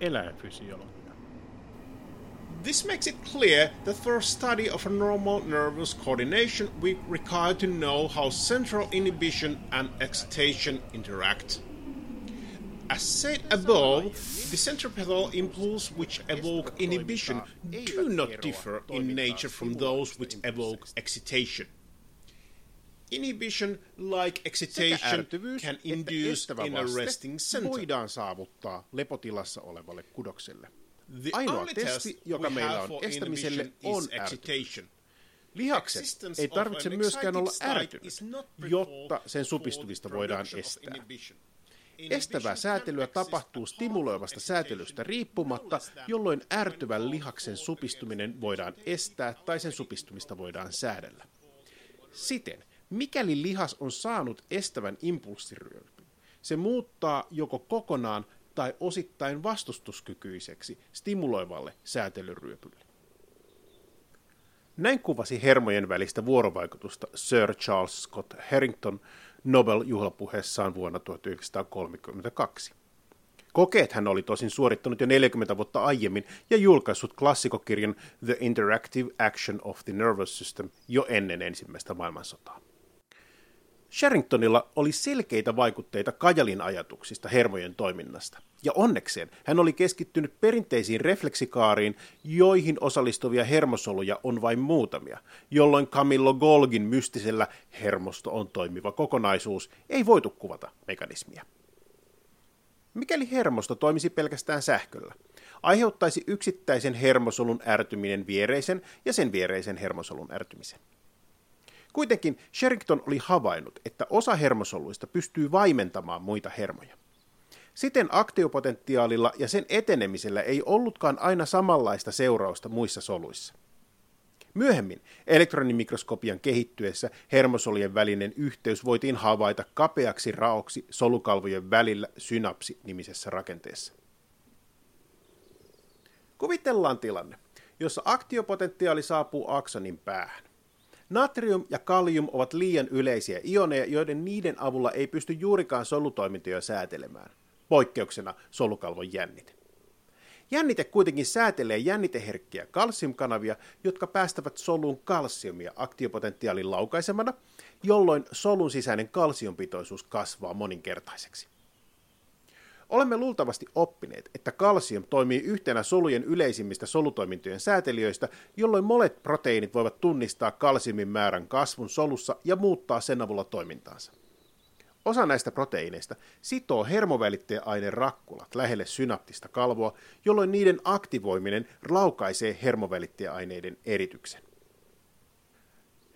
eläinfysiologia. This makes it clear that for a study of a normal nervous coordination, we require to know how central inhibition and excitation interact. As said above, the centripetal impulse which evoke inhibition do not differ in nature from those which evoke excitation. Inhibition, like excitation, can induce in a resting center. voidaan saavuttaa lepotilassa olevalle kudokselle. The Ainoa only testi, test joka meillä on estämiselle, on excitation. Lihakset ei tarvitse myöskään olla ärtynyt, jotta sen supistumista voidaan estää. Estävää säätelyä tapahtuu stimuloivasta säätelystä riippumatta, no jolloin ärtyvän lihaksen supistuminen voidaan estää tai sen supistumista voidaan säädellä. Siten, mikäli lihas on saanut estävän impulssiryöpyn, se muuttaa joko kokonaan tai osittain vastustuskykyiseksi stimuloivalle säätelyryöpylle. Näin kuvasi hermojen välistä vuorovaikutusta Sir Charles Scott Harrington Nobel-juhlapuheessaan vuonna 1932. Kokeet hän oli tosin suorittanut jo 40 vuotta aiemmin ja julkaissut klassikokirjan The Interactive Action of the Nervous System jo ennen ensimmäistä maailmansotaa. Sherringtonilla oli selkeitä vaikutteita Kajalin ajatuksista hermojen toiminnasta, ja onnekseen hän oli keskittynyt perinteisiin refleksikaariin, joihin osallistuvia hermosoluja on vain muutamia, jolloin Camillo Golgin mystisellä hermosto on toimiva kokonaisuus ei voitu kuvata mekanismia. Mikäli hermosto toimisi pelkästään sähköllä, aiheuttaisi yksittäisen hermosolun ärtyminen viereisen ja sen viereisen hermosolun ärtymisen. Kuitenkin Sherrington oli havainnut, että osa hermosoluista pystyy vaimentamaan muita hermoja. Siten aktiopotentiaalilla ja sen etenemisellä ei ollutkaan aina samanlaista seurausta muissa soluissa. Myöhemmin elektronimikroskopian kehittyessä hermosolujen välinen yhteys voitiin havaita kapeaksi raoksi solukalvojen välillä synapsi-nimisessä rakenteessa. Kuvitellaan tilanne, jossa aktiopotentiaali saapuu aksonin päähän. Natrium ja kalium ovat liian yleisiä ioneja, joiden niiden avulla ei pysty juurikaan solutoimintoja säätelemään. Poikkeuksena solukalvon jännite. Jännite kuitenkin säätelee jänniteherkkiä kalsiumkanavia, jotka päästävät soluun kalsiumia aktiopotentiaalin laukaisemana, jolloin solun sisäinen kalsiumpitoisuus kasvaa moninkertaiseksi. Olemme luultavasti oppineet, että kalsium toimii yhtenä solujen yleisimmistä solutoimintojen säätelijöistä, jolloin monet proteiinit voivat tunnistaa kalsiumin määrän kasvun solussa ja muuttaa sen avulla toimintaansa. Osa näistä proteiineista sitoo hermovälitteaineen rakkulat lähelle synaptista kalvoa, jolloin niiden aktivoiminen laukaisee hermovälitteaineiden erityksen.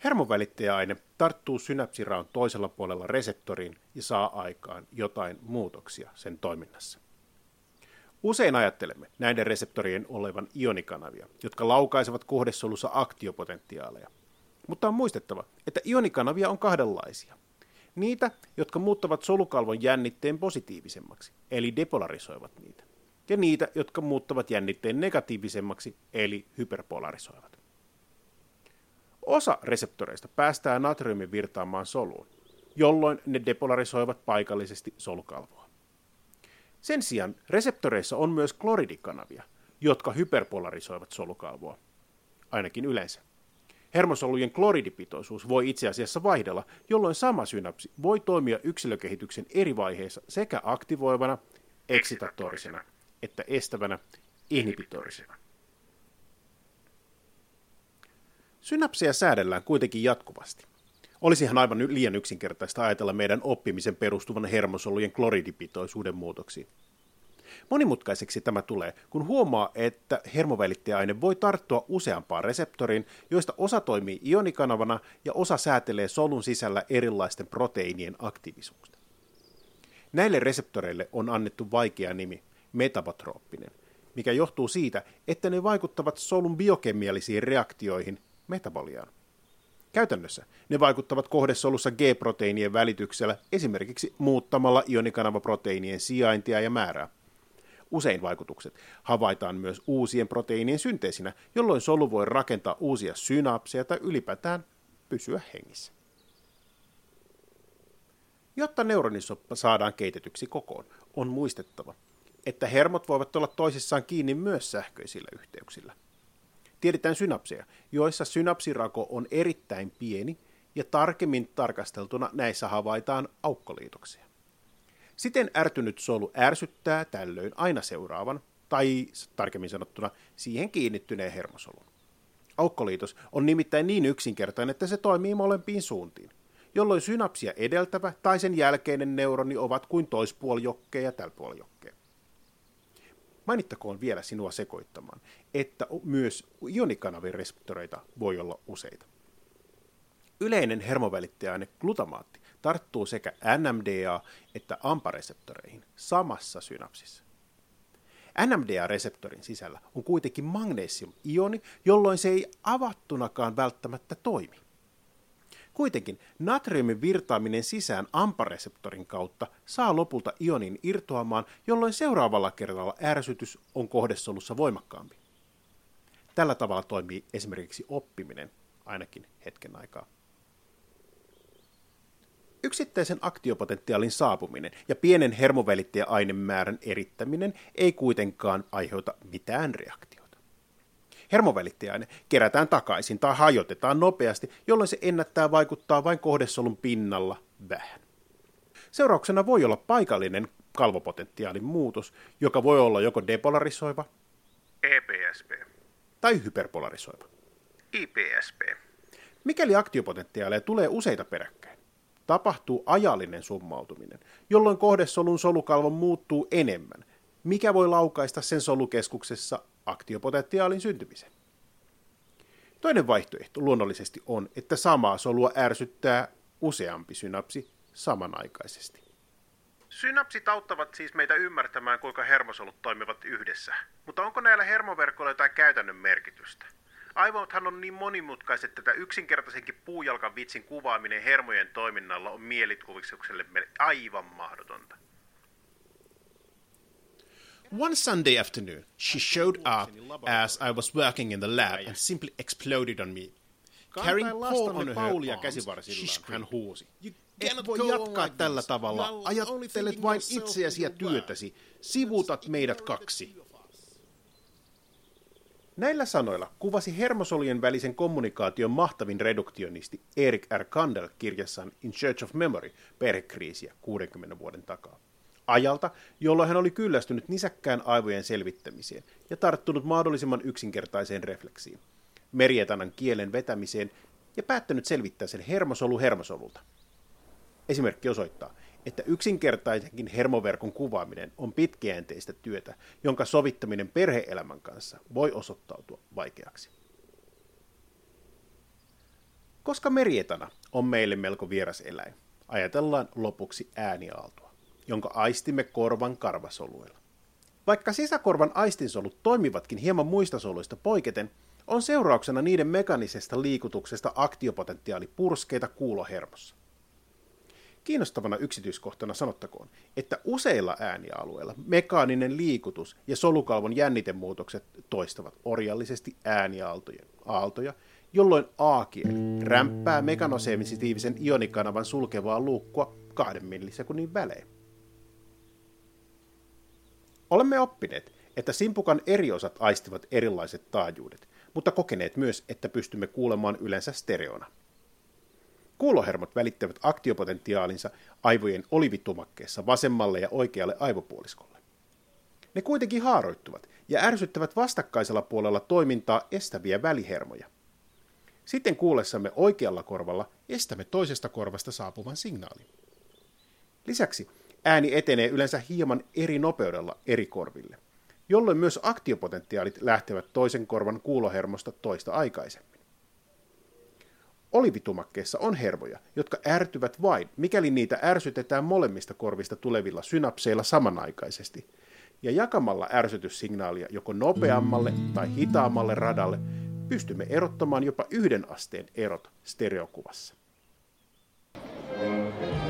Hermovälitteaine tarttuu synapsiraun toisella puolella reseptoriin ja saa aikaan jotain muutoksia sen toiminnassa. Usein ajattelemme näiden reseptorien olevan ionikanavia, jotka laukaisevat kohdesolussa aktiopotentiaaleja. Mutta on muistettava, että ionikanavia on kahdenlaisia. Niitä, jotka muuttavat solukalvon jännitteen positiivisemmaksi, eli depolarisoivat niitä. Ja niitä, jotka muuttavat jännitteen negatiivisemmaksi, eli hyperpolarisoivat. Osa reseptoreista päästää natriumin virtaamaan soluun, jolloin ne depolarisoivat paikallisesti solukalvoa. Sen sijaan reseptoreissa on myös kloridikanavia, jotka hyperpolarisoivat solukalvoa, ainakin yleensä. Hermosolujen kloridipitoisuus voi itse asiassa vaihdella, jolloin sama synapsi voi toimia yksilökehityksen eri vaiheissa sekä aktivoivana, eksitatorisena että estävänä, inhibitorisena. Synapseja säädellään kuitenkin jatkuvasti. Olisihan aivan liian yksinkertaista ajatella meidän oppimisen perustuvan hermosolujen kloridipitoisuuden muutoksiin. Monimutkaiseksi tämä tulee, kun huomaa, että hermovälitteaine voi tarttua useampaan reseptoriin, joista osa toimii ionikanavana ja osa säätelee solun sisällä erilaisten proteiinien aktiivisuutta. Näille reseptoreille on annettu vaikea nimi, metabotrooppinen, mikä johtuu siitä, että ne vaikuttavat solun biokemiallisiin reaktioihin, metaboliaan. Käytännössä ne vaikuttavat kohdesolussa G-proteiinien välityksellä esimerkiksi muuttamalla ionikanavaproteiinien sijaintia ja määrää. Usein vaikutukset havaitaan myös uusien proteiinien synteesinä, jolloin solu voi rakentaa uusia synapseja tai ylipäätään pysyä hengissä. Jotta neuronisoppa saadaan keitetyksi kokoon, on muistettava, että hermot voivat olla toisissaan kiinni myös sähköisillä yhteyksillä. Tiedetään synapseja, joissa synapsirako on erittäin pieni ja tarkemmin tarkasteltuna näissä havaitaan aukkoliitoksia. Siten ärtynyt solu ärsyttää tällöin aina seuraavan, tai tarkemmin sanottuna siihen kiinnittyneen hermosolun. Aukkoliitos on nimittäin niin yksinkertainen, että se toimii molempiin suuntiin, jolloin synapsia edeltävä tai sen jälkeinen neuroni ovat kuin toispuolijokkeen ja tälpuolijokkeen. Mainittakoon vielä sinua sekoittamaan, että myös ionikanavin reseptoreita voi olla useita. Yleinen hermovälittäjäaine glutamaatti tarttuu sekä NMDA- että AMPA-reseptoreihin samassa synapsissa. NMDA-reseptorin sisällä on kuitenkin magnesium-ioni, jolloin se ei avattunakaan välttämättä toimi. Kuitenkin natriumin virtaaminen sisään AMPA-reseptorin kautta saa lopulta ionin irtoamaan, jolloin seuraavalla kerralla ärsytys on kohdesolussa voimakkaampi. Tällä tavalla toimii esimerkiksi oppiminen, ainakin hetken aikaa. Yksittäisen aktiopotentiaalin saapuminen ja pienen hermovälittäjäainemäärän erittäminen ei kuitenkaan aiheuta mitään reaktiota. Hermovälittäjäaine kerätään takaisin tai hajotetaan nopeasti, jolloin se ennättää vaikuttaa vain kohdesolun pinnalla vähän. Seurauksena voi olla paikallinen kalvopotentiaalin muutos, joka voi olla joko depolarisoiva, EPSP, tai hyperpolarisoiva, IPSP. Mikäli aktiopotentiaaleja tulee useita peräkkäin, tapahtuu ajallinen summautuminen, jolloin kohdesolun solukalvo muuttuu enemmän, mikä voi laukaista sen solukeskuksessa aktiopotentiaalin syntymisen. Toinen vaihtoehto luonnollisesti on, että samaa solua ärsyttää useampi synapsi samanaikaisesti. Synapsit auttavat siis meitä ymmärtämään, kuinka hermosolut toimivat yhdessä. Mutta onko näillä hermoverkoilla jotain käytännön merkitystä? Aivothan on niin monimutkaiset, että tätä yksinkertaisenkin puujalkan vitsin kuvaaminen hermojen toiminnalla on mielikuvitukselle aivan mahdotonta. One Sunday afternoon, she showed up as I was working in the lab and simply exploded on me. Carrying Paul on her Paulia käsivarsillaan, hän huusi. Et voi jatkaa tällä tavalla. Ajattelet vain itseäsi ja työtäsi. Sivuutat meidät kaksi. Näillä sanoilla kuvasi hermosolujen välisen kommunikaation mahtavin reduktionisti Erik R. Kandel kirjassaan In Search of Memory perhekriisiä 60 vuoden takaa. Ajalta, jolloin hän oli kyllästynyt nisäkkään aivojen selvittämiseen ja tarttunut mahdollisimman yksinkertaiseen refleksiin, merietanan kielen vetämiseen ja päättänyt selvittää sen hermosolu hermosolulta. Esimerkki osoittaa, että yksinkertaisenkin hermoverkon kuvaaminen on pitkäjänteistä työtä, jonka sovittaminen perheelämän kanssa voi osoittautua vaikeaksi. Koska merietana on meille melko vieras eläin, ajatellaan lopuksi ääniaaltoa, jonka aistimme korvan karvasoluilla. Vaikka sisäkorvan aistinsolut toimivatkin hieman muista soluista poiketen, on seurauksena niiden mekanisesta liikutuksesta aktiopotentiaali purskeita kuulohermossa. Kiinnostavana yksityiskohtana sanottakoon, että useilla äänialueilla mekaaninen liikutus ja solukalvon jännitemuutokset toistavat orjallisesti ääniaaltojen aaltoja, jolloin A-kieli rämppää mekanosensitiivisen ionikanavan sulkevaa luukkua kahden millisekunnin välein. Olemme oppineet, että simpukan eri osat aistivat erilaiset taajuudet, mutta kokeneet myös, että pystymme kuulemaan yleensä stereona – Kuulohermot välittävät aktiopotentiaalinsa aivojen olivitumakkeessa vasemmalle ja oikealle aivopuoliskolle. Ne kuitenkin haaroittuvat ja ärsyttävät vastakkaisella puolella toimintaa estäviä välihermoja. Sitten kuullessamme oikealla korvalla estämme toisesta korvasta saapuvan signaalin. Lisäksi ääni etenee yleensä hieman eri nopeudella eri korville, jolloin myös aktiopotentiaalit lähtevät toisen korvan kuulohermosta toista aikaisemmin. Olivitumakkeessa on hermoja, jotka ärtyvät vain, mikäli niitä ärsytetään molemmista korvista tulevilla synapseilla samanaikaisesti, ja jakamalla ärsytyssignaalia joko nopeammalle tai hitaammalle radalle pystymme erottamaan jopa yhden asteen erot stereokuvassa. Thank you.